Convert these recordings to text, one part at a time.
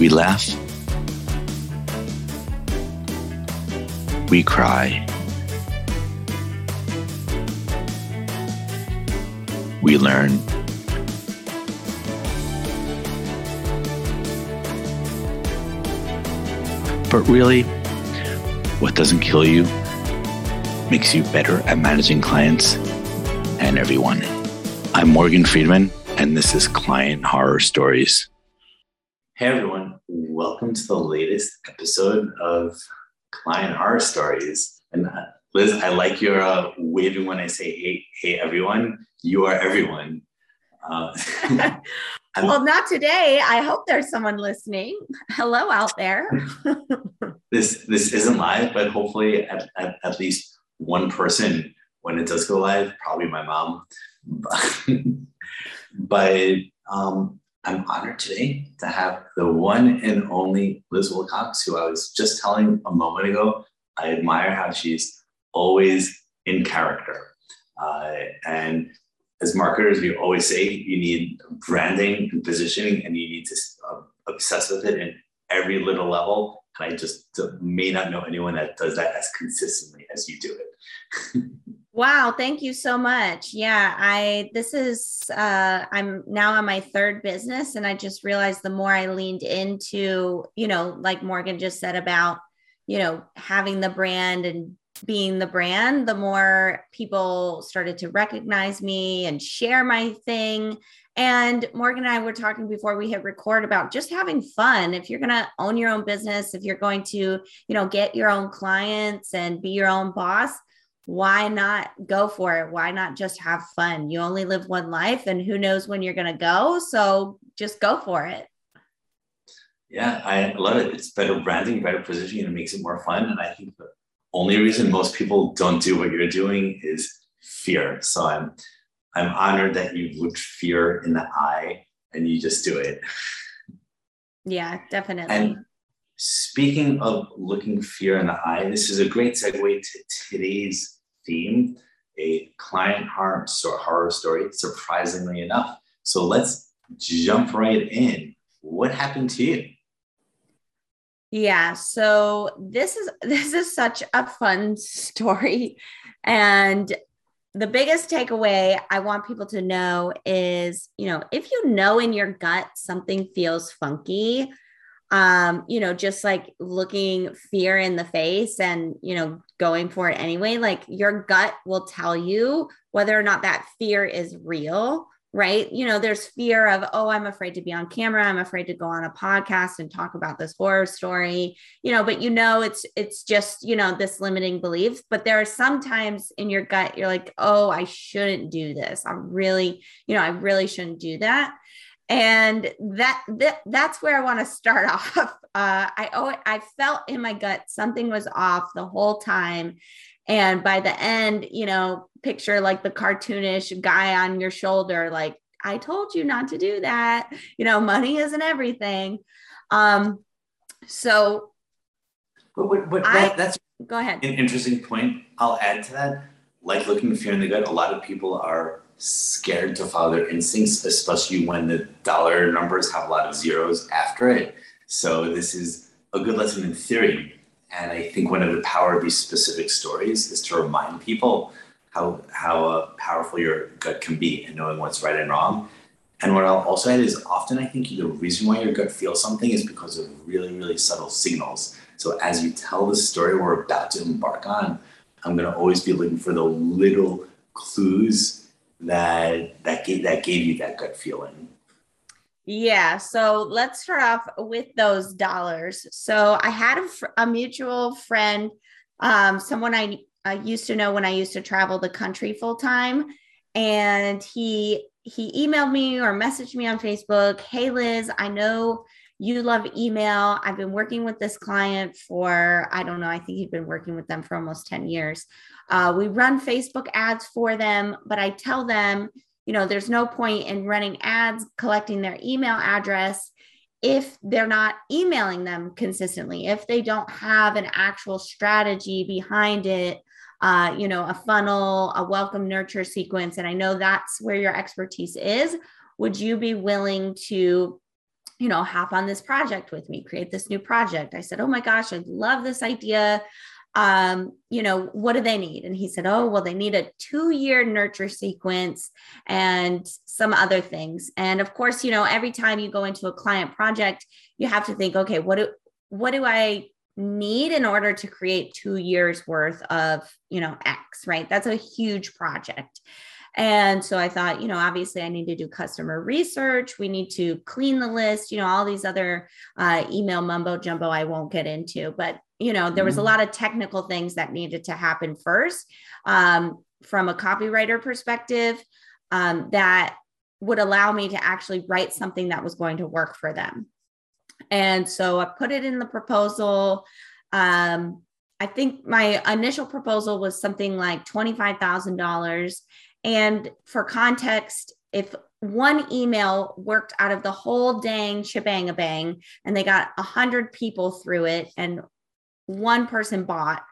We laugh. We cry. We learn. But really, what doesn't kill you makes you better at managing clients and everyone. I'm Morgan Friedman, and this is Client Horror Stories. Hey everyone, welcome to the latest episode of Client Horror Stories. And uh, Liz, I like your uh, waving when I say hey, hey everyone. You are everyone. Uh, well, not today. I hope there's someone listening. Hello out there. this this isn't live, but hopefully at, at, at, least one person when it does go live, probably my mom. but um, I'm honored today to have the one and only Liz Wilcox, who I was just telling a moment ago. I admire how she's always in character. Uh, and as marketers, we always say you need branding and positioning, and you need to uh, obsess with it in every little level. And I just may not know anyone that does that as consistently as you do it. Wow, thank you so much. Yeah, I this is uh I'm now on my third business and I just realized the more I leaned into, you know, like Morgan just said about, you know, having the brand and being the brand, the more people started to recognize me and share my thing. And Morgan and I were talking before we hit record about just having fun. If you're going to own your own business, if you're going to, you know, get your own clients and be your own boss, why not go for it? Why not just have fun? You only live one life and who knows when you're going to go. So just go for it. Yeah, I love it. It's better branding, better positioning, and it makes it more fun. And I think the only reason most people don't do what you're doing is fear. So I'm I'm honored that you looked fear in the eye and you just do it. Yeah, definitely. And speaking of looking fear in the eye, this is a great segue to today's theme, a client harm horror, horror story, surprisingly enough. So let's jump right in. What happened to you? Yeah, so this is this is such a fun story and the biggest takeaway I want people to know is, you know, if you know in your gut something feels funky, um you know just like looking fear in the face and you know going for it anyway like your gut will tell you whether or not that fear is real right? You know there's fear of oh i'm afraid to be on camera i'm afraid to go on a podcast and talk about this horror story you know but you know it's it's just you know this limiting belief but there are sometimes in your gut you're like oh i shouldn't do this. I'm really you know i really shouldn't do that and that, that that's where I want to start off. Uh, I oh, I felt in my gut something was off the whole time, and by the end, you know, picture like the cartoonish guy on your shoulder, like I told you not to do that. You know, money isn't everything. Um, so, but, but, but I, that's go ahead. An interesting point. I'll add to that. Like looking fear in the gut, a lot of people are scared to follow their instincts, especially when the dollar numbers have a lot of zeros after it. So this is a good lesson in theory. And I think one of the power of these specific stories is to remind people how how uh, powerful your gut can be in knowing what's right and wrong. And what I'll also add is often I think the reason why your gut feels something is because of really, really subtle signals. So as you tell the story we're about to embark on, I'm going to always be looking for the little clues that that gave that gave you that gut feeling? Yeah, so let's start off with those dollars. So I had a, a mutual friend, um, someone I, I used to know when I used to travel the country full time, and he he emailed me or messaged me on Facebook. Hey Liz, I know you love email. I've been working with this client for I don't know. I think he'd been working with them for almost ten years. Uh, we run Facebook ads for them, but I tell them, you know, there's no point in running ads, collecting their email address if they're not emailing them consistently, if they don't have an actual strategy behind it, uh, you know, a funnel, a welcome nurture sequence. And I know that's where your expertise is. Would you be willing to you know, hop on this project with me, create this new project. I said, Oh my gosh, I love this idea. Um, you know, what do they need? And he said, Oh, well, they need a two year nurture sequence and some other things. And of course, you know, every time you go into a client project, you have to think, okay, what do, what do I need in order to create two years worth of, you know, X, right? That's a huge project. And so I thought, you know, obviously I need to do customer research. We need to clean the list, you know, all these other uh, email mumbo jumbo I won't get into. But, you know, there was a mm-hmm. lot of technical things that needed to happen first um, from a copywriter perspective um, that would allow me to actually write something that was going to work for them. And so I put it in the proposal. Um, I think my initial proposal was something like $25,000. And for context, if one email worked out of the whole dang shebang a bang and they got a hundred people through it and one person bought,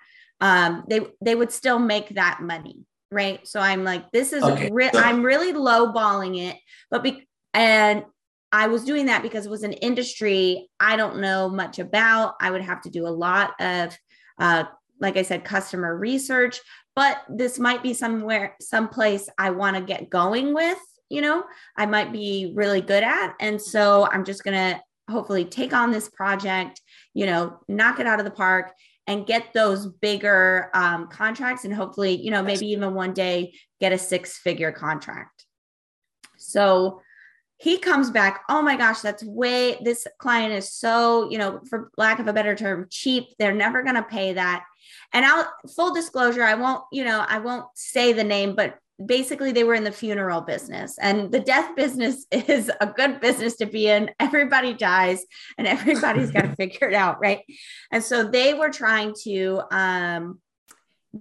um, they they would still make that money, right? So I'm like, this is okay. re- I'm really low balling it, but be- and I was doing that because it was an industry I don't know much about. I would have to do a lot of, uh, like I said, customer research, but this might be somewhere, someplace I want to get going with, you know, I might be really good at. And so I'm just going to hopefully take on this project, you know, knock it out of the park and get those bigger um, contracts and hopefully, you know, maybe even one day get a six figure contract. So, he comes back oh my gosh that's way this client is so you know for lack of a better term cheap. They're never going to pay that. And i'll full disclosure i won't you know i won't say the name but basically they were in the funeral business. And the death business is a good business to be in. Everybody dies and everybody's got to figure it out right? And so they were trying to um,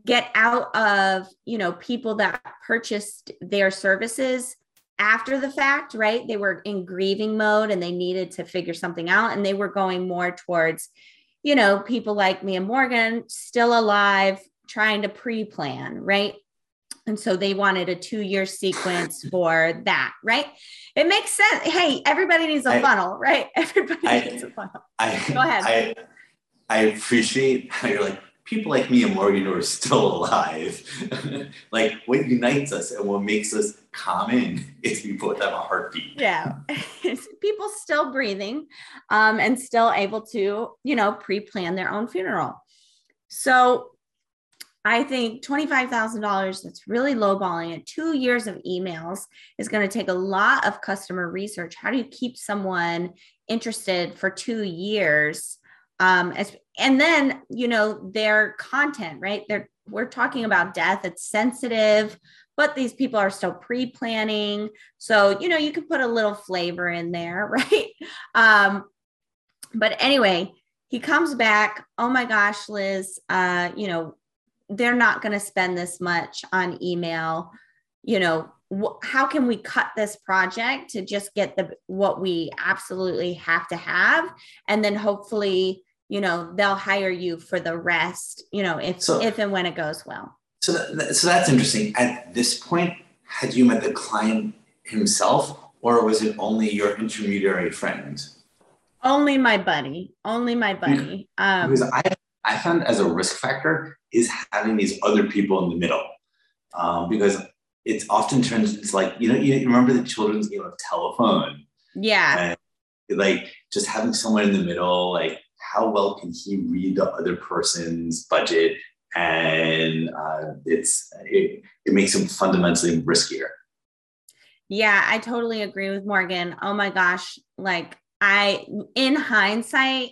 get out of you know people that purchased their services after the fact, right? They were in grieving mode and they needed to figure something out. And they were going more towards, you know, people like me and Morgan still alive, trying to pre plan, right? And so they wanted a two year sequence for that, right? It makes sense. Hey, everybody needs a I, funnel, right? Everybody I, needs a funnel. I, Go ahead. I, I appreciate how you're like, people like me and Morgan who are still alive, like what unites us and what makes us common is we both have a heartbeat. Yeah. people still breathing um, and still able to, you know, pre-plan their own funeral. So I think $25,000, that's really lowballing it. Two years of emails is going to take a lot of customer research. How do you keep someone interested for two years? Um, as, and then you know their content right? They're we're talking about death. It's sensitive but these people are still pre-planning. So you know you can put a little flavor in there right? Um, but anyway he comes back. Oh my gosh liz uh, you know they're not going to spend this much on email. You know wh- how can we cut this project to just get the what we absolutely have to have? And then hopefully you know they'll hire you for the rest you know if so, if and when it goes well. So that, so that's interesting. At this point had you met the client himself or was it only your intermediary friend only my buddy only my buddy. Um, because i i found as a risk factor is having these other people in the middle. Um, because it often turns it's like you know you remember the children's game of telephone? Yeah. And, like just having someone in the middle like how well can he read the other person's budget? And uh, it's it, it makes him fundamentally riskier. Yeah i totally agree with morgan. Oh my gosh like i in hindsight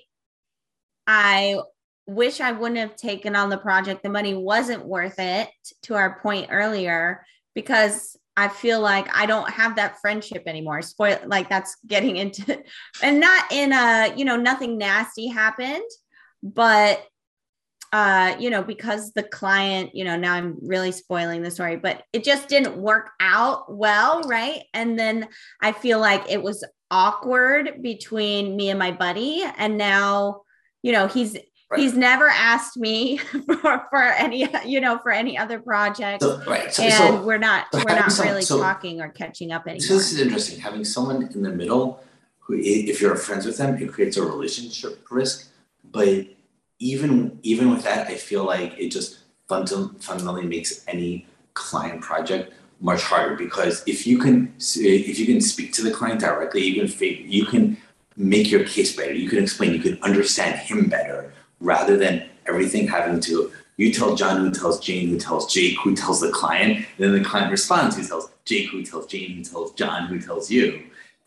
i wish i wouldn't have taken on the project. The money wasn't worth it to our point earlier because I feel like I don't have that friendship anymore. Spoil like that's getting into and not in a, you know, nothing nasty happened, but uh, you know, because the client, you know, now I'm really spoiling the story, but it just didn't work out well, right? And then I feel like it was awkward between me and my buddy and now, you know, he's Right. He's never asked me for, for any, you know, for any other project. So, right. So, and so, we're not, we're not really so, talking or catching up anymore. So this is interesting. Having someone in the middle who, if you're friends with them, it creates a relationship risk. But even even with that, I feel like it just fundamentally makes any client project much harder because if you can if you can speak to the client directly, you can you can make your case better. You can explain. You can understand him better rather than everything having to you tell John who tells Jane who tells Jake who tells the client, then the client responds who tells Jake who tells Jane who tells John who tells you.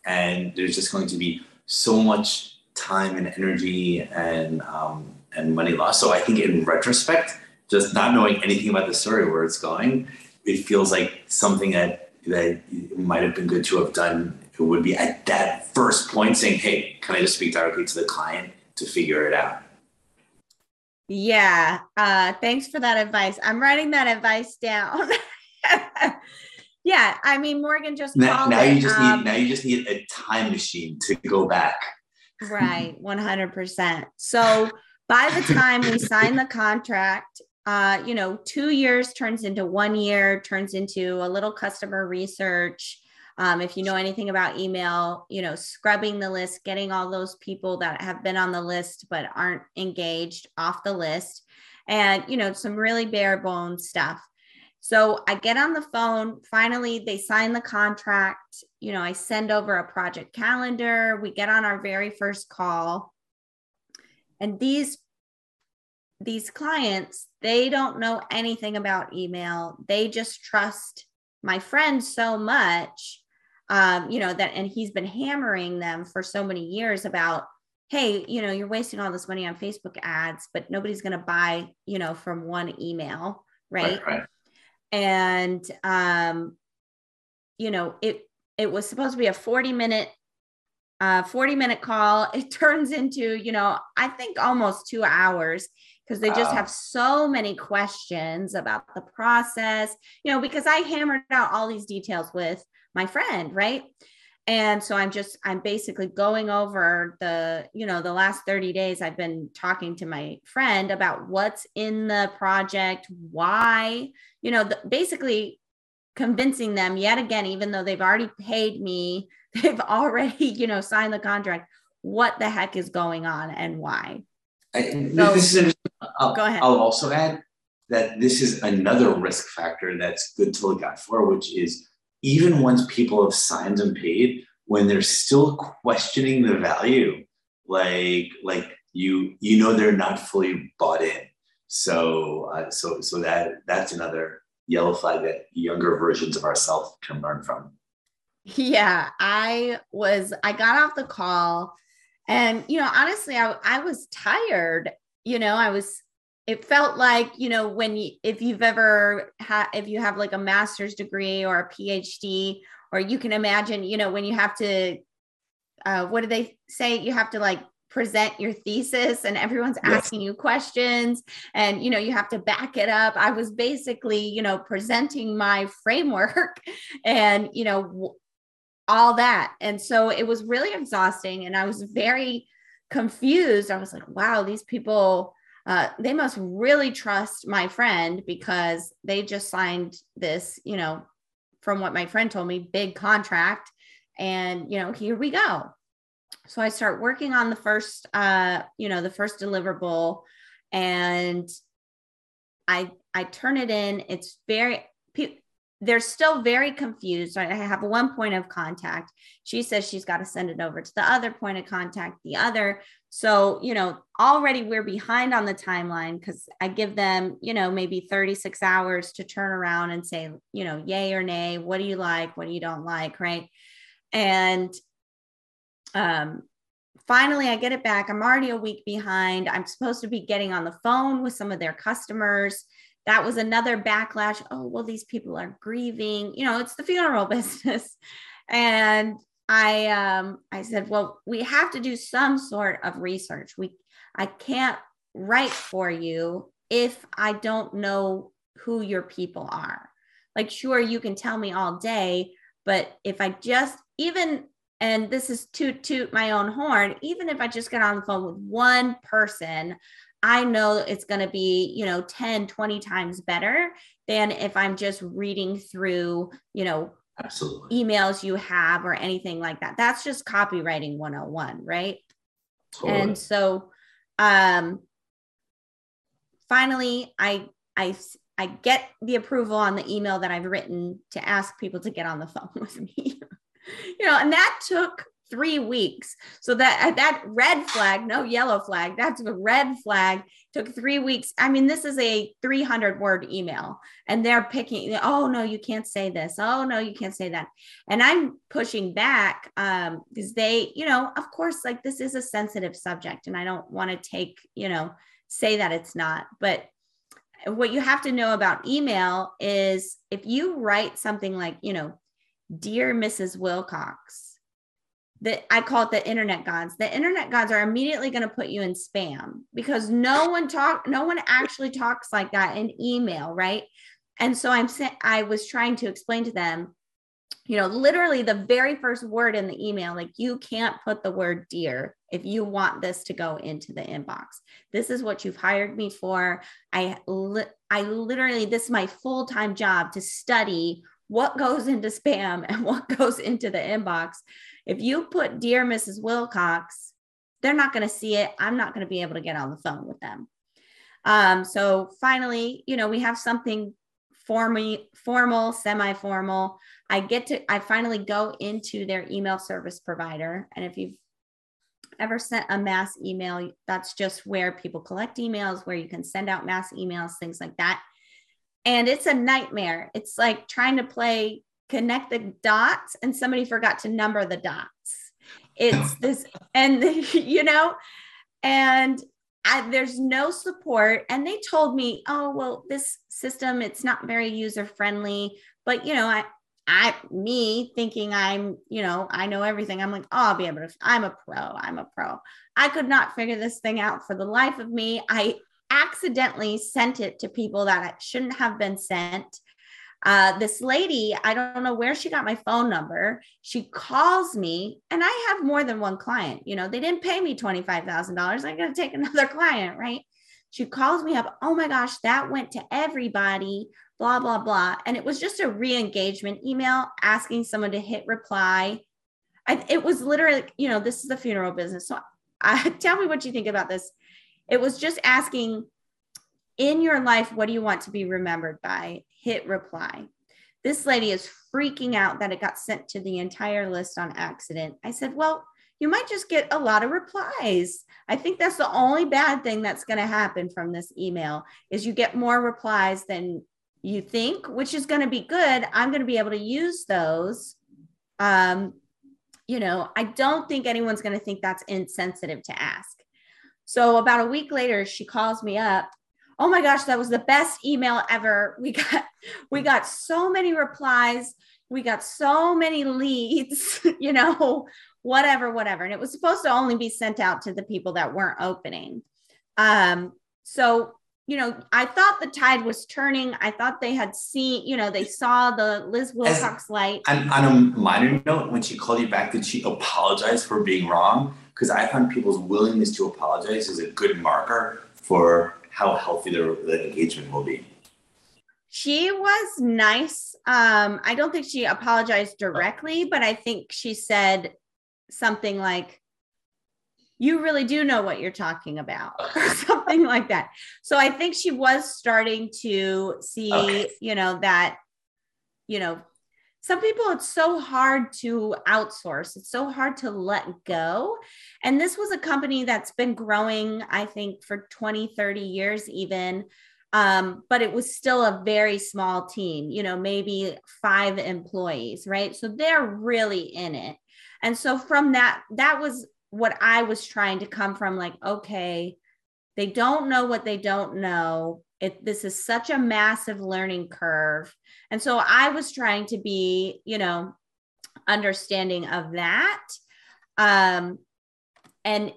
And there's just going to be so much time and energy and um, and money lost. So I think in retrospect, just not knowing anything about the story where it's going, it feels like something that that might have been good to have done. It would be at that first point saying, "Hey, can I just speak directly to the client to figure it out?" Yeah. Uh, thanks for that advice. I'm writing that advice down. yeah. I mean, Morgan just now, now it, you just um, need now you just need a time machine to go back. right. 100%. So by the time we sign the contract, uh, you know, two years turns into one year, turns into a little customer research. Um, if you know anything about email, you know, scrubbing the list, getting all those people that have been on the list but aren't engaged off the list, and, you know, some really bare bones stuff. So I get on the phone. Finally, they sign the contract. You know, I send over a project calendar. We get on our very first call. And these these clients, they don't know anything about email. They just trust my friend so much um, you know, that, and he's been hammering them for so many years about, hey, you know, you're wasting all this money on Facebook ads, but nobody's going to buy, you know, from one email, right? right, right. And, um, you know, it, it was supposed to be a 40 minute uh, 40 minute call. It turns into, you know, I think almost two hours because they just have so many questions about the process, you know, because I hammered out all these details with my friend, right? And so I'm just, I'm basically going over the, you know, the last 30 days I've been talking to my friend about what's in the project, why, you know, the, basically convincing them yet again, even though they've already paid me, they've already, you know, signed the contract, what the heck is going on and why. I, so, this is I'll, go ahead. I'll also add that this is another risk factor that's good to look out for, which is even once people have signed and paid, when they're still questioning the value, like like you you know they're not fully bought in. So uh, so so that that's another yellow flag that younger versions of ourselves can learn from. Yeah, I was I got off the call and you know honestly I I was tired. You know, I was it felt like you know when you if you've ever had if you have like a master's degree or a phd or you can imagine you know when you have to uh, what do they say? You have to like present your thesis and everyone's asking yes. you questions and you know you have to back it up. I was basically you know presenting my framework and you know all that. And so it was really exhausting and i was very confused. I was like wow these people uh, they must really trust my friend because they just signed this, you know, from what my friend told me, big contract. And, you know, here we go. So I start working on the first, uh, you know, the first deliverable and I, I turn it in. It's very, they're still very confused. I have one point of contact. She says she's got to send it over to the other point of contact, the other. So, you know, already we're behind on the timeline because I give them, you know, maybe 36 hours to turn around and say, you know, yay or nay, what do you like, what do you don't like, right? And um, finally, I get it back. I'm already a week behind. I'm supposed to be getting on the phone with some of their customers that was another backlash. Oh, well, these people are grieving. You know, it's the funeral business. And I um I said, well, we have to do some sort of research. We I can't write for you if I don't know who your people are. Like, sure, you can tell me all day, but if I just even and this is toot toot my own horn, even if I just get on the phone with one person, I know it's going to be, you know, 10, 20 times better than if I'm just reading through, you know, Absolutely. emails you have or anything like that. That's just copywriting 101, right? Totally. And so um finally I I I get the approval on the email that I've written to ask people to get on the phone with me. you know, and that took three weeks. So that that red flag, no yellow flag, that's a red flag. Took three weeks. I mean, this is a 300 word email, and they're picking. Oh no, you can't say this. Oh no, you can't say that. And I'm pushing back um, because they, you know, of course, like this is a sensitive subject, and I don't want to take, you know, say that it's not, but what you have to know about email is if you write something like, you know, dear Mrs. Wilcox, that I call it the internet gods. The internet gods are immediately going to put you in spam because no one talk, no one actually talks like that in email, right? And so I'm I was trying to explain to them, you know, literally the very first word in the email, like you can't put the word dear if you want this to go into the inbox. This is what you've hired me for. I li- I literally this is my full-time job to study what goes into spam and what goes into the inbox if you put Dear Mrs. Wilcox, they're not going to see it. I'm not going to be able to get on the phone with them. Um, so finally, you know, we have something formal, formal, semi-formal. I get to, I finally go into their email service provider. And if you've ever sent a mass email, that's just where people collect emails, where you can send out mass emails, things like that. And it's a nightmare. It's like trying to play connect the dots and somebody forgot to number the dots. It's this, and you know, and I, there's no support. And they told me, oh, well, this system, it's not very user friendly. But, you know, I, I, me thinking I'm, you know, I know everything. I'm like, oh, I'll be able to, I'm a pro. I'm a pro. I could not figure this thing out for the life of me. I accidentally sent it to people that shouldn't have been sent. Uh, this lady, I don't know where she got my phone number. She calls me, and I have more than one client. You know, they didn't pay me $25,000. I got to take another client, right? She calls me up. Oh my gosh, that went to everybody, blah, blah, blah. And it was just a re engagement email asking someone to hit reply. I, it was literally, you know, this is the funeral business. So I, tell me what you think about this. It was just asking in your life, what do you want to be remembered by? Hit reply. This lady is freaking out that it got sent to the entire list on accident. I said, Well, you might just get a lot of replies. I think that's the only bad thing that's going to happen from this email is you get more replies than you think, which is going to be good. I'm going to be able to use those. Um, you know, I don't think anyone's going to think that's insensitive to ask. So about a week later, she calls me up. Oh my gosh that was the best email ever. We got we got so many replies. We got so many leads you know whatever whatever. And it was supposed to only be sent out to the people that weren't opening. Um so you know i thought the tide was turning. I thought they had seen you know they saw the liz wilcox As, light. And on a minor note when she called you back did she apologize for being wrong because i find people's willingness to apologize is a good marker for how healthy the, the engagement will be. She was nice. Um, I don't think she apologized directly, but I think she said something like, you really do know what you're talking about or something like that so i think she was starting to see okay. you know that you know some people it's so hard to outsource. It's so hard to let go. And this was a company that's been growing i think for 20 30 years even. Um, but it was still a very small team you know maybe five employees right? So they're really in it. And so from that that was what i was trying to come from like okay they don't know what they don't know it, this is such a massive learning curve. And so I was trying to be, you know, understanding of that. Um, and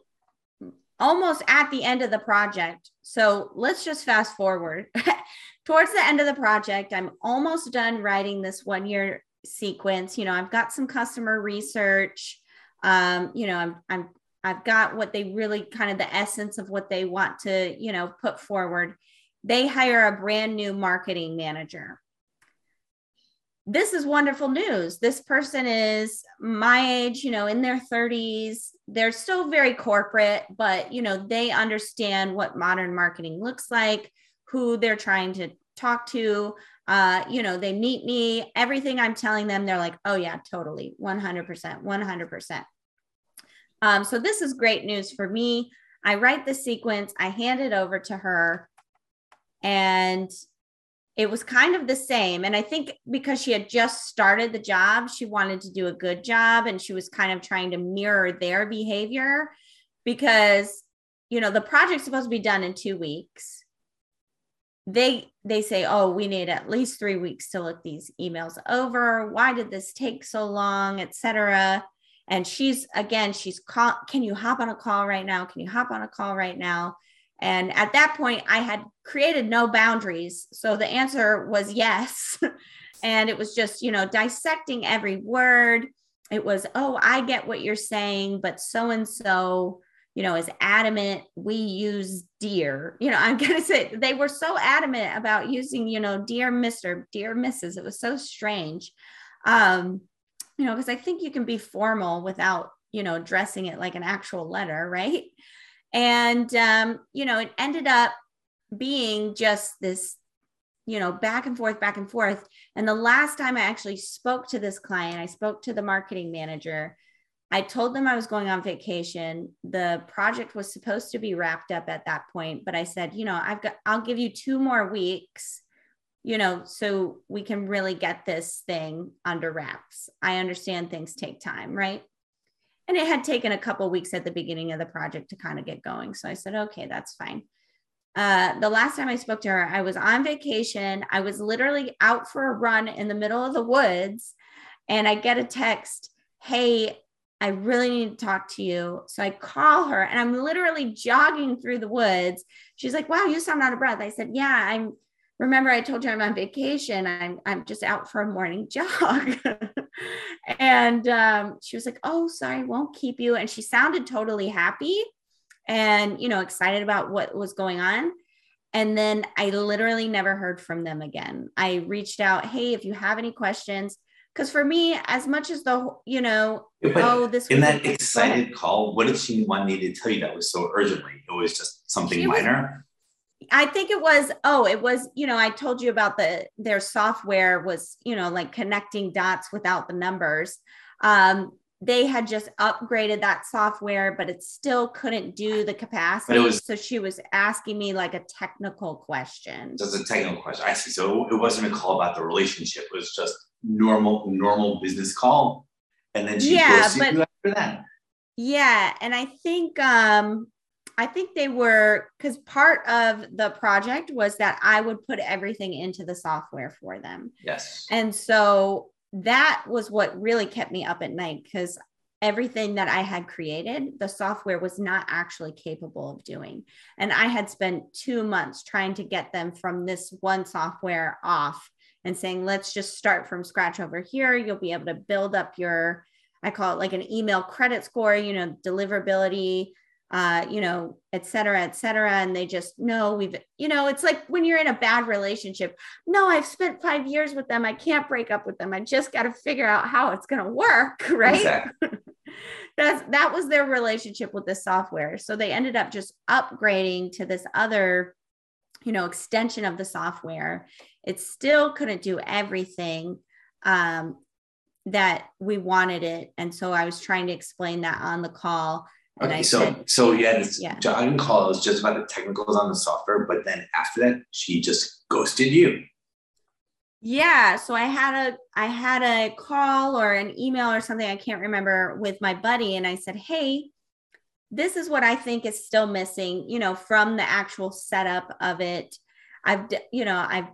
almost at the end of the project. So let's just fast forward. Towards the end of the project, I'm almost done writing this one year sequence. You know, I've got some customer research. Um, you know, I'm, I'm, I've got what they really kind of the essence of what they want to, you know, put forward they hire a brand new marketing manager. this is wonderful news. This person is my age, you know, in their 30s. They're still very corporate, but you know, they understand what modern marketing looks like, who they're trying to talk to. Uh, you know, they meet me, everything I'm telling them, they're like, oh yeah, totally, 100%, 100%. Um, so this is great news for me. I write the sequence, I hand it over to her, and it was kind of the same. And I think because she had just started the job, she wanted to do a good job and she was kind of trying to mirror their behavior because, you know, the project's supposed to be done in two weeks. They they say, oh, we need at least three weeks to look these emails over. Why did this take so long, etc. And she's again, she's call, can you hop on a call right now? Can you hop on a call right now? And at that point, I had created no boundaries. So the answer was yes. and it was just, you know, dissecting every word. It was, oh, I get what you're saying, but so and so, you know, is adamant we use dear. You know, I'm going to say they were so adamant about using, you know, dear Mr., dear Mrs. It was so strange. Um, you know, because I think you can be formal without, you know, dressing it like an actual letter, right? And, um, you know, it ended up being just this, you know, back and forth, back and forth. And the last time I actually spoke to this client, I spoke to the marketing manager. I told them I was going on vacation. The project was supposed to be wrapped up at that point, but I said, you know, I've got, I'll give you two more weeks, you know, so we can really get this thing under wraps. I understand things take time, right? And it had taken a couple weeks at the beginning of the project to kind of get going. So I said, okay, that's fine. Uh, the last time I spoke to her, I was on vacation. I was literally out for a run in the middle of the woods. And I get a text, hey, I really need to talk to you. So I call her and I'm literally jogging through the woods. She's like, wow, you sound out of breath. I said, yeah, I'm remember I told you I'm on vacation. I'm I'm just out for a morning jog. and um, she was like, "Oh, sorry, won't keep you." And she sounded totally happy and you know excited about what was going on. And then I literally never heard from them again. I reached out, "Hey, if you have any questions." Because for me, as much as the you know, but oh, this in that excited call, what did she want me to tell you that was so urgently? It was just something she minor. I think it was, oh, it was, you know, I told you about the their software was, you know, like connecting dots without the numbers. Um, they had just upgraded that software, but it still couldn't do the capacity. Was, so she was asking me like a technical question. Just a technical question. I see. So it wasn't a call about the relationship. It was just normal, normal business call. And then she yeah, but, after that. Yeah. And I think um I think they were because part of the project was that I would put everything into the software for them. Yes. And so that was what really kept me up at night because everything that I had created, the software was not actually capable of doing. And I had spent two months trying to get them from this one software off and saying, let's just start from scratch over here. You'll be able to build up your, I call it like an email credit score, you know, deliverability, uh, you know, et cetera, et cetera. And they just, no, we've, you know, it's like when you're in a bad relationship. No, I've spent five years with them. I can't break up with them. I just got to figure out how it's going to work. Right. Exactly. That's, that was their relationship with the software. So they ended up just upgrading to this other, you know, extension of the software. It still couldn't do everything. Um, that we wanted it. And so I was trying to explain that on the call Okay, so said, so yeah, this yeah. jogging call is just about the technicals on the software, but then after that, she just ghosted you. Yeah, so I had a I had a call or an email or something I can't remember with my buddy, and I said, "Hey, this is what I think is still missing, you know, from the actual setup of it. I've you know I've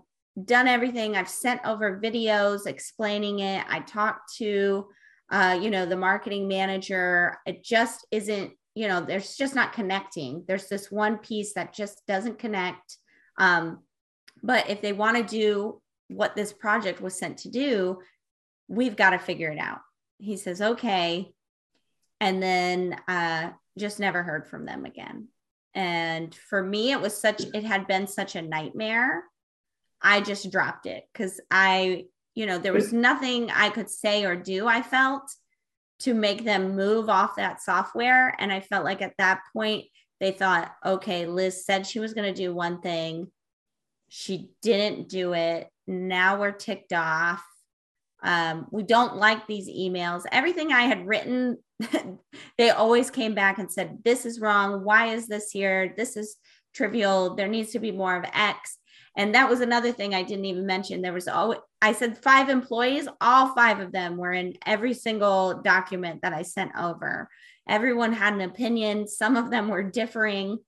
done everything. I've sent over videos explaining it. I talked to uh, you know, the marketing manager. It just isn't, you know, there's just not connecting. There's this one piece that just doesn't connect. Um, but if they want to do what this project was sent to do, we've got to figure it out. He says, okay. And then uh, just never heard from them again. And for me, it was such, it had been such a nightmare. I just dropped it because I you know, there was nothing I could say or do, I felt to make them move off that software. And I felt like at that point, they thought, okay, Liz said she was going to do one thing. She didn't do it. Now we're ticked off. Um, we don't like these emails. Everything I had written, they always came back and said, This is wrong. Why is this here? This is trivial. There needs to be more of X. And that was another thing I didn't even mention. There was all I said five employees, all five of them were in every single document that I sent over. Everyone had an opinion, some of them were differing.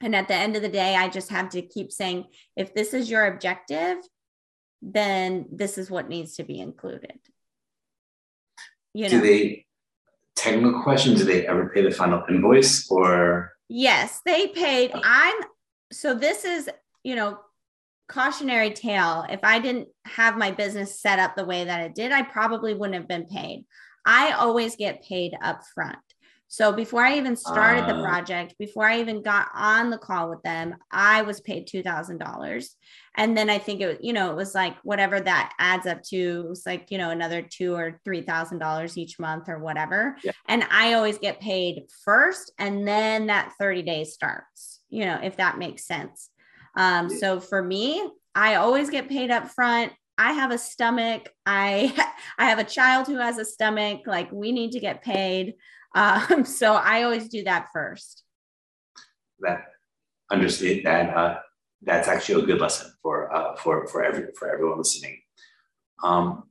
And at the end of the day, I just have to keep saying if this is your objective, then this is what needs to be included. You know, do they technical question, do they ever pay the final invoice or yes, they paid. Oh. I'm so this is, you know, cautionary tale if i didn't have my business set up the way that it did i probably wouldn't have been paid. I always get paid up front so before i even started uh, the project before i even got on the call with them i was paid $2000 and then i think it was, you know it was like whatever that adds up to it was like you know another two or three thousand dollars each month or whatever. Yeah. and i always get paid first and then that 30 days starts you know if that makes sense um, so for me, I always get paid up front. I have a stomach. I I have a child who has a stomach. Like we need to get paid. Um, so I always do that first. That understood. that uh, that's actually a good lesson for uh, for for every for everyone listening. Um,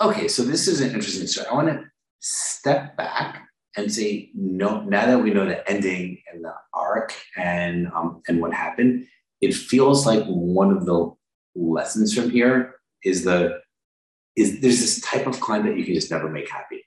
okay, so this is an interesting story. I want to step back and say no. Now that we know the ending and the arc and um, and what happened, it feels like one of the lessons from here is the is there's this type of client that you can just never make happy.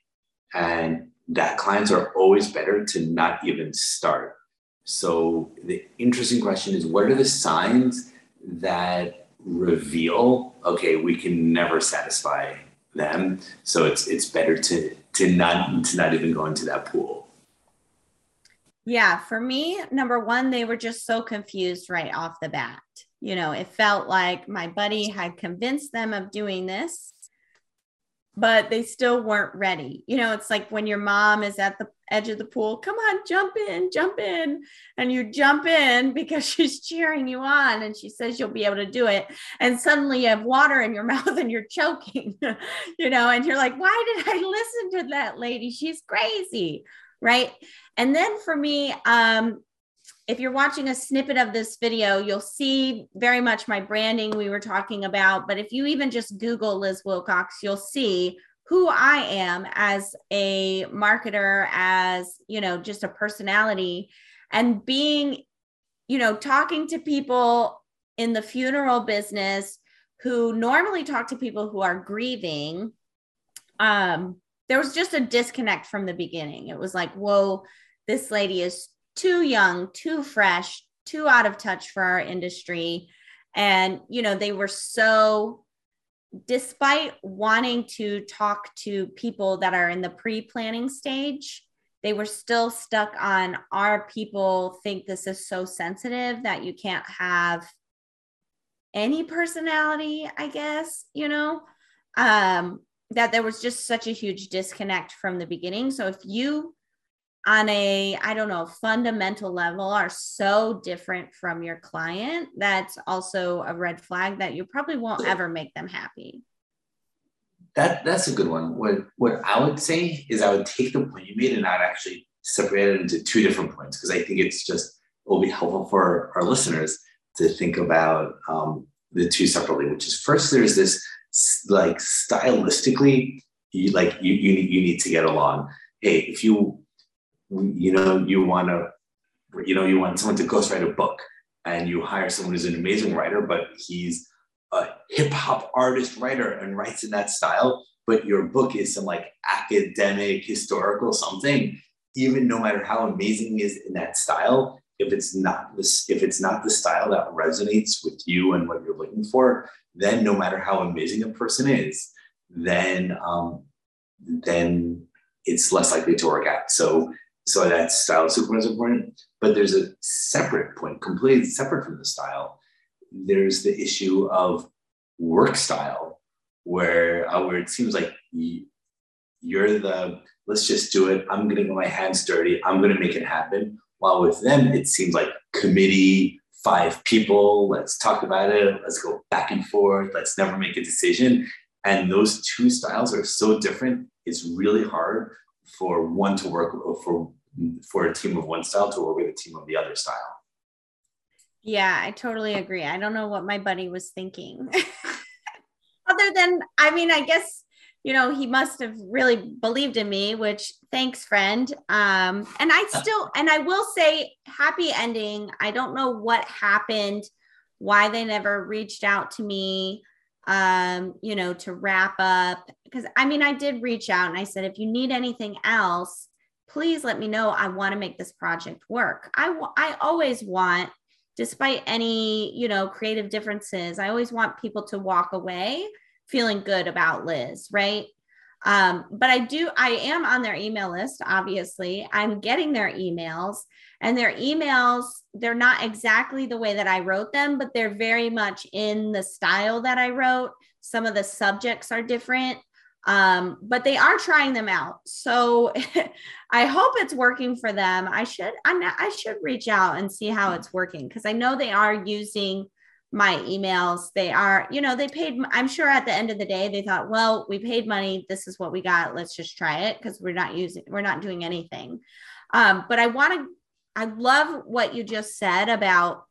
And that clients are always better to not even start. So the interesting question is what are the signs that reveal okay we can never satisfy them? So it's it's better to to not to not even go into that pool yeah, for me, number one, they were just so confused right off the bat. You know, it felt like my buddy had convinced them of doing this, but they still weren't ready. You know, it's like when your mom is at the edge of the pool, come on, jump in, jump in. And you jump in because she's cheering you on and she says you'll be able to do it. And suddenly you have water in your mouth and you're choking, you know, and you're like, why did I listen to that lady? She's crazy right? And then for me, um, if you're watching a snippet of this video, you'll see very much my branding we were talking about. But if you even just Google Liz Wilcox, you'll see who I am as a marketer, as, you know, just a personality and being, you know, talking to people in the funeral business who normally talk to people who are grieving. Um, there was just a disconnect from the beginning. It was like, whoa, this lady is too young, too fresh, too out of touch for our industry. And, you know, they were so, despite wanting to talk to people that are in the pre planning stage, they were still stuck on our people think this is so sensitive that you can't have any personality, I guess, you know? Um, that there was just such a huge disconnect from the beginning. So if you on a i don't know fundamental level are so different from your client that's also a red flag that you probably won't ever make them happy. That that's a good one. What what i would say is i would take the point you made and i'd actually separate it into two different points because i think it's just it will be helpful for our listeners to think about um, the two separately which is first there's this like stylistically, you like you you need, you need to get along. Hey, if you you know you want to you know you want someone to ghostwrite a book and you hire someone who's an amazing writer, but he's a hip hop artist writer and writes in that style, but your book is some like academic historical something. Even no matter how amazing is in that style, if it's not this if it's not the style that resonates with you and what you're looking for then no matter how amazing a person is then um, then it's less likely to work out so so that style is super important but there's a separate point completely separate from the style there's the issue of work style where uh, where it seems like you're the let's just do it. I'm gonna get my hands dirty. I'm gonna make it happen. While with them, it seems like committee, five people, let's talk about it, let's go back and forth, let's never make a decision. And those two styles are so different, it's really hard for one to work for for a team of one style to work with a team of the other style. Yeah, I totally agree. I don't know what my buddy was thinking. Other than, I mean, I guess you know, he must have really believed in me, which thanks, friend. Um, and I still, and I will say, happy ending. I don't know what happened, why they never reached out to me, um, you know, to wrap up. Because I mean, I did reach out and I said, if you need anything else, please let me know. I want to make this project work. I, I always want, despite any, you know, creative differences, I always want people to walk away feeling good about Liz, right? Um, but I do, I am on their email list, obviously. I'm getting their emails, and their emails, they're not exactly the way that I wrote them, but they're very much in the style that I wrote. Some of the subjects are different, um, but they are trying them out. So I hope it's working for them. I should, I'm, I should reach out and see how it's working because I know they are using my emails. They are you know they paid i'm sure at the end of the day they thought well we paid money. This is what we got. Let's just try it because we're not using we're not doing anything. Um, but i want to i love what you just said about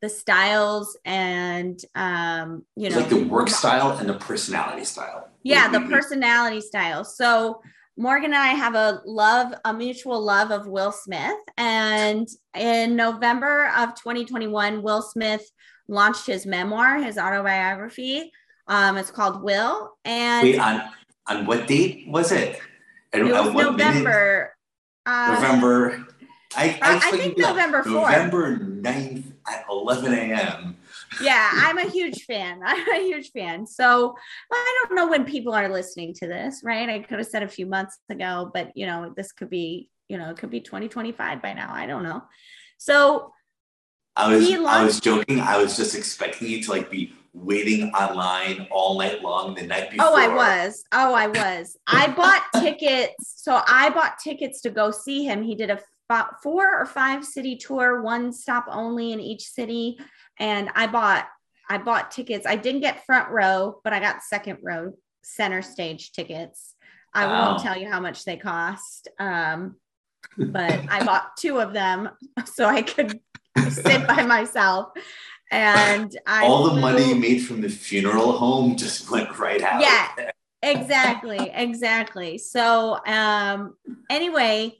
the styles and um you know like the work style and the personality style. Yeah the personality style. So Morgan and I have a love, a mutual love of Will Smith. And in November of 2021, Will Smith launched his memoir, his autobiography. Um, it's called Will. And wait, on on what date was it? And it was November. Uh, November. I, I, I think November 4th. November 9th at 11 a.m yeah, I'm a huge fan. I'm a huge fan. So I don't know when people are listening to this, right? I could have said a few months ago, but you know, this could be, you know, it could be 2025 by now. I don't know. So I was I was joking. I was just expecting you to like be waiting online all night long the night before. Oh, I was. Oh, I was. I bought tickets. So I bought tickets to go see him. He did a four or five city tour, one stop only in each city and I bought I bought tickets. I didn't get front row, but I got second row center stage tickets. I wow. won't tell you how much they cost. Um, but I bought two of them so I could sit by myself. And I all the flew, money made from the funeral home just went right out. Yeah, exactly, exactly. So um anyway,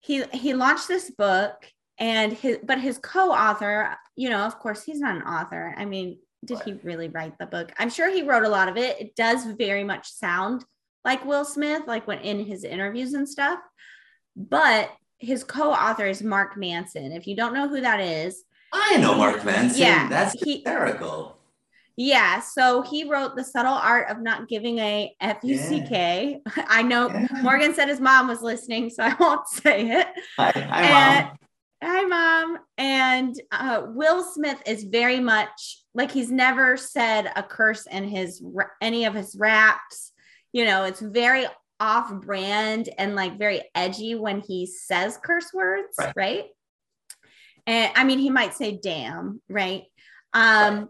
he he launched this book and his but his co-author you know of course he's not an author. I mean did he really write the book? I'm sure he wrote a lot of it. It does very much sound like will smith like when in his interviews and stuff. But his co-author is mark manson. If you don't know who that is i know mark manson. Yeah that's hysterical. Yeah, so he wrote The Subtle Art of Not Giving a F U C K. I know yeah. Morgan said his mom was listening, so I won't say it. Hi, hi and, mom hi mom and uh, will smith is very much like he's never said a curse in his any of his raps you know it's very off brand and like very edgy when he says curse words right, right? and i mean he might say damn right um right.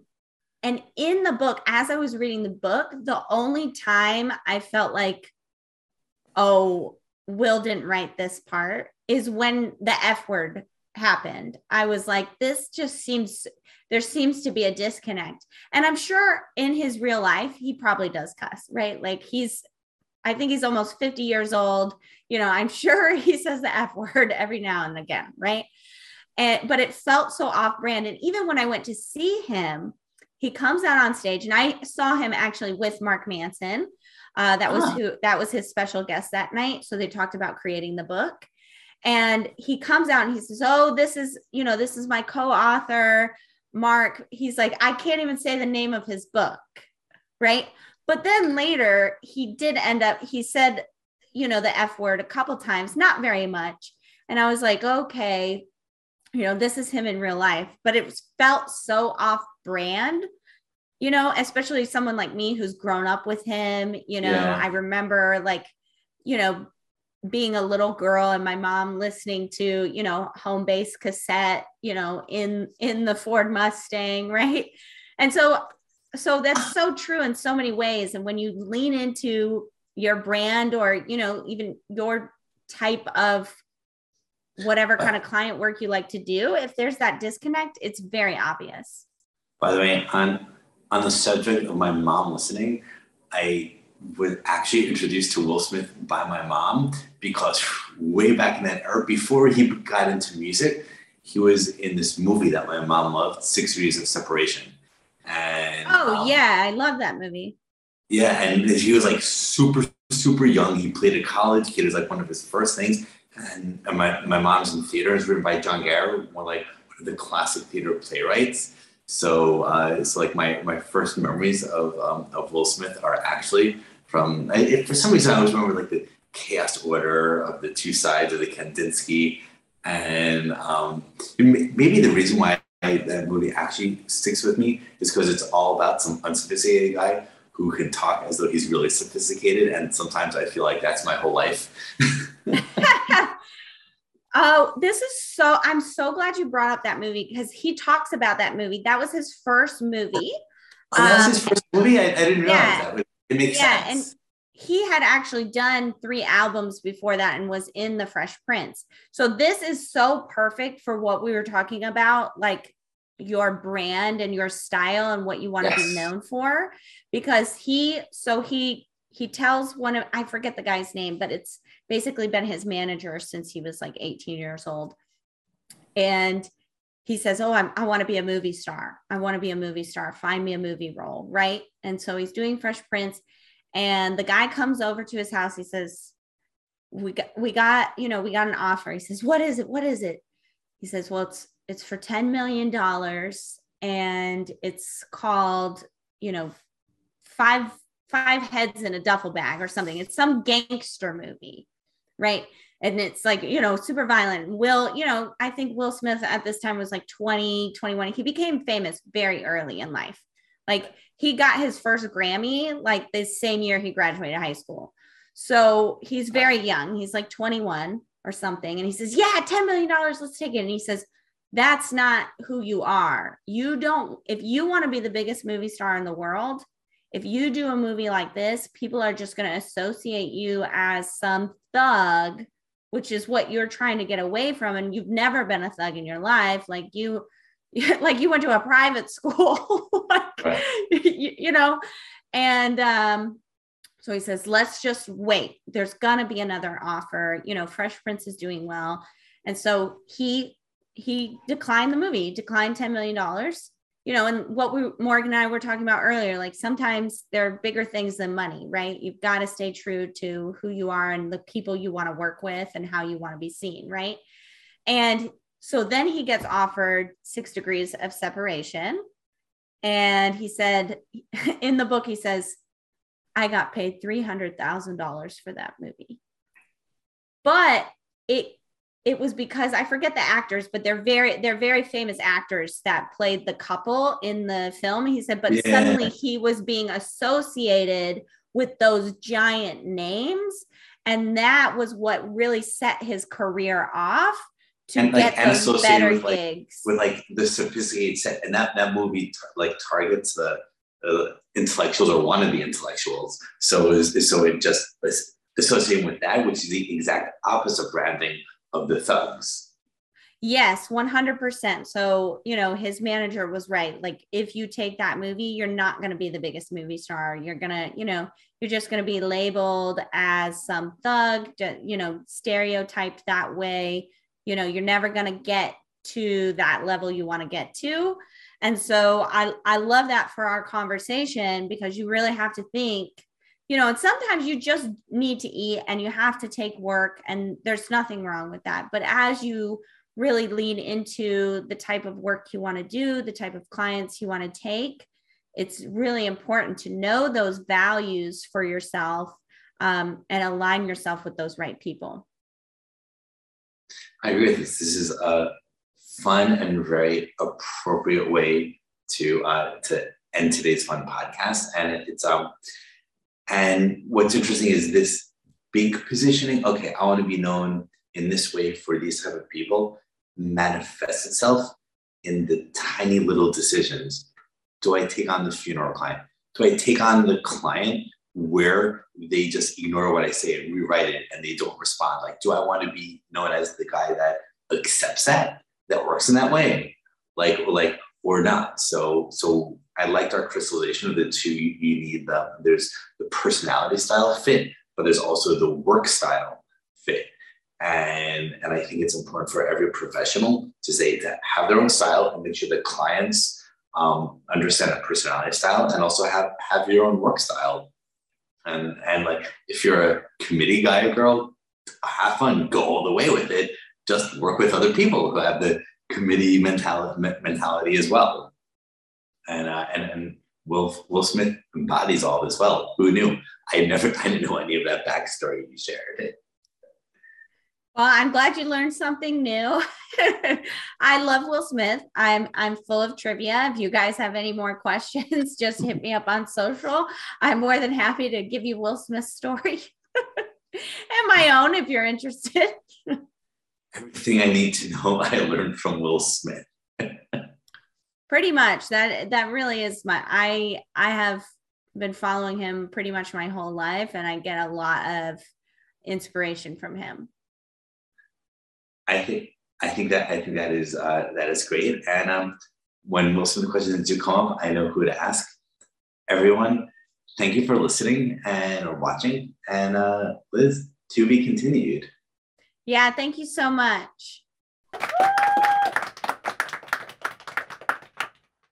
and in the book as i was reading the book the only time i felt like oh will didn't write this part is when the f word happened, I was like, this just seems, there seems to be a disconnect. And I'm sure in his real life, he probably does cuss, right? Like he's, I think he's almost 50 years old. You know, I'm sure he says the F word every now and again, right? And, but it felt so off brand. And even when I went to see him, he comes out on stage and I saw him actually with Mark Manson. Uh, that was who that was his special guest that night. So they talked about creating the book. And he comes out and he says, Oh, this is, you know, this is my co author, Mark. He's like, I can't even say the name of his book. Right. But then later, he did end up, he said, you know, the F word a couple times, not very much. And I was like, okay, you know, this is him in real life, but it was felt so off brand you know, especially someone like me who's grown up with him, you know, Yeah. I remember like, you know, being a little girl and my mom listening to, you know, home base cassette, you know, in in the Ford Mustang, right? And so so that's so true in so many ways and when you lean into your brand or, you know, even your type of whatever kind of client work you like to do, if there's that disconnect, it's very obvious. By the way, on on the subject of my mom listening, I was actually introduced to Will Smith by my mom because way back in that era, before he got into music, he was in this movie that my mom loved, Six Degrees of Separation. And Oh, um, yeah, I love that movie. yeah, and he was like super, super young. He played at college. It was like one of his first things. And, and my, my mom's in theater. It's written by John Guare, one like one of the classic theater playwrights. So uh, it's like my, my first memories of, um, of Will Smith are actually from. I, if for some reason, I always remember like the chaos order of the two sides of the Kandinsky, and um, maybe the reason why I, that movie actually sticks with me is because it's all about some unsophisticated guy who can talk as though he's really sophisticated. And sometimes I feel like that's my whole life. oh, this is so, I'm so glad you brought up that movie because he talks about that movie. That was his first movie. Oh, that's Um, his first movie? I, I didn't realize yeah. that. It makes Yeah, sense. he had actually done three albums before that and was in the Fresh Prince. So this is so perfect for what we were talking about, like your brand and your style and what you want to be known for. Because he, so he he tells one of I forget the guy's name, but it's basically been his manager since he was like 18 years old. And he says, Oh, I'm, I want to be a movie star. I want to be a movie star. Find me a movie role. Right. And so he's doing Fresh Prince. And the guy comes over to his house. He says, We got, we got, you know, we got an offer. He says, What is it? What is it? He says, Well, it's, it's for $10 million and it's called, you know, five, five heads in a duffel bag or something. It's some gangster movie. Right. And it's like, you know, super violent. Will, you know, I think Will Smith at this time was like 20, 21. He became famous very early in life. Like he got his first Grammy like the same year he graduated high school. So he's very young. He's like 21 or something. And he says, Yeah, $10 million, let's take it. And he says, That's not who you are. You don't, if you want to be the biggest movie star in the world, if you do a movie like this, people are just going to associate you as some thug, which is what you're trying to get away from. And you've never been a thug in your life. Like you, like you went to a private school, like, Right. you, you know, and um, so he says, let's just wait. There's gonna be another offer. You know, Fresh Prince is doing well, and so he he declined the movie, declined ten million dollars. You know, and what we Morgan and I were talking about earlier, like sometimes there are bigger things than money, right? You've got to stay true to who you are and the people you want to work with and how you want to be seen, right? And so then he gets offered six degrees of separation. And he said, in the book, he says, I got paid $300,000 for that movie. But it, it was because I forget the actors, but they're very, they're very famous actors that played the couple in the film. He said, but Yeah. suddenly he was being associated with those giant names. And that was what really set his career off to And, like, get and those associated better with, like- with like the sophisticated set, and that that movie like targets the uh, intellectuals or wannabe intellectuals. So is so it just associating with that, which is the exact opposite of branding of the thugs. Yes, 100%. So, you know, his manager was right. Like, if you take that movie, you're not going to be the biggest movie star. You're going to, you know, you're just going to be labeled as some thug, you know, stereotyped that way. You know, you're never going to get to that level you want to get to. And so I, I love that for our conversation because you really have to think, you know, and sometimes you just need to eat and you have to take work, and there's nothing wrong with that. But as you really lean into the type of work you want to do, the type of clients you want to take, it's really important to know those values for yourself um, and align yourself with those right people. I agree with this. This is a fun and very appropriate way to uh, to end today's fun podcast. And it's um, and what's interesting is this big positioning. Okay, I want to be known in this way for these type of people manifests itself in the tiny little decisions. Do I take on the funeral client? Do I take on the client where they just ignore what I say and rewrite it and they don't respond? Like, do I want to be known as the guy that accepts that, that works in that way? Like, like, or not. So, so I liked our crystallization of the two. You need the there's the personality style fit, but there's also the work style fit. And, and I think it's important for every professional to say to have their own style and make sure that clients um, understand a personality style and also have have your own work style. And and like if you're a committee guy or girl, have fun, go all the way with it. Just work with other people who have the committee mentality mentality as well. And uh, and and Will Will Smith embodies all this well. Who knew? I never I didn't know any of that backstory you shared. Well, I'm glad you learned something new. I love Will Smith. I'm I'm full of trivia. If you guys have any more questions, just hit me up on social. I'm more than happy to give you Will Smith's story and my own if you're interested. Everything I need to know I learned from Will Smith. Pretty much. That that really is my I I have been following him pretty much my whole life and I get a lot of inspiration from him. I think I think that I think that is uh, that is great. And um, when most of the questions do come up, I know who to ask. Everyone, thank you for listening and or watching. And uh, Liz, to be continued. Yeah, thank you so much.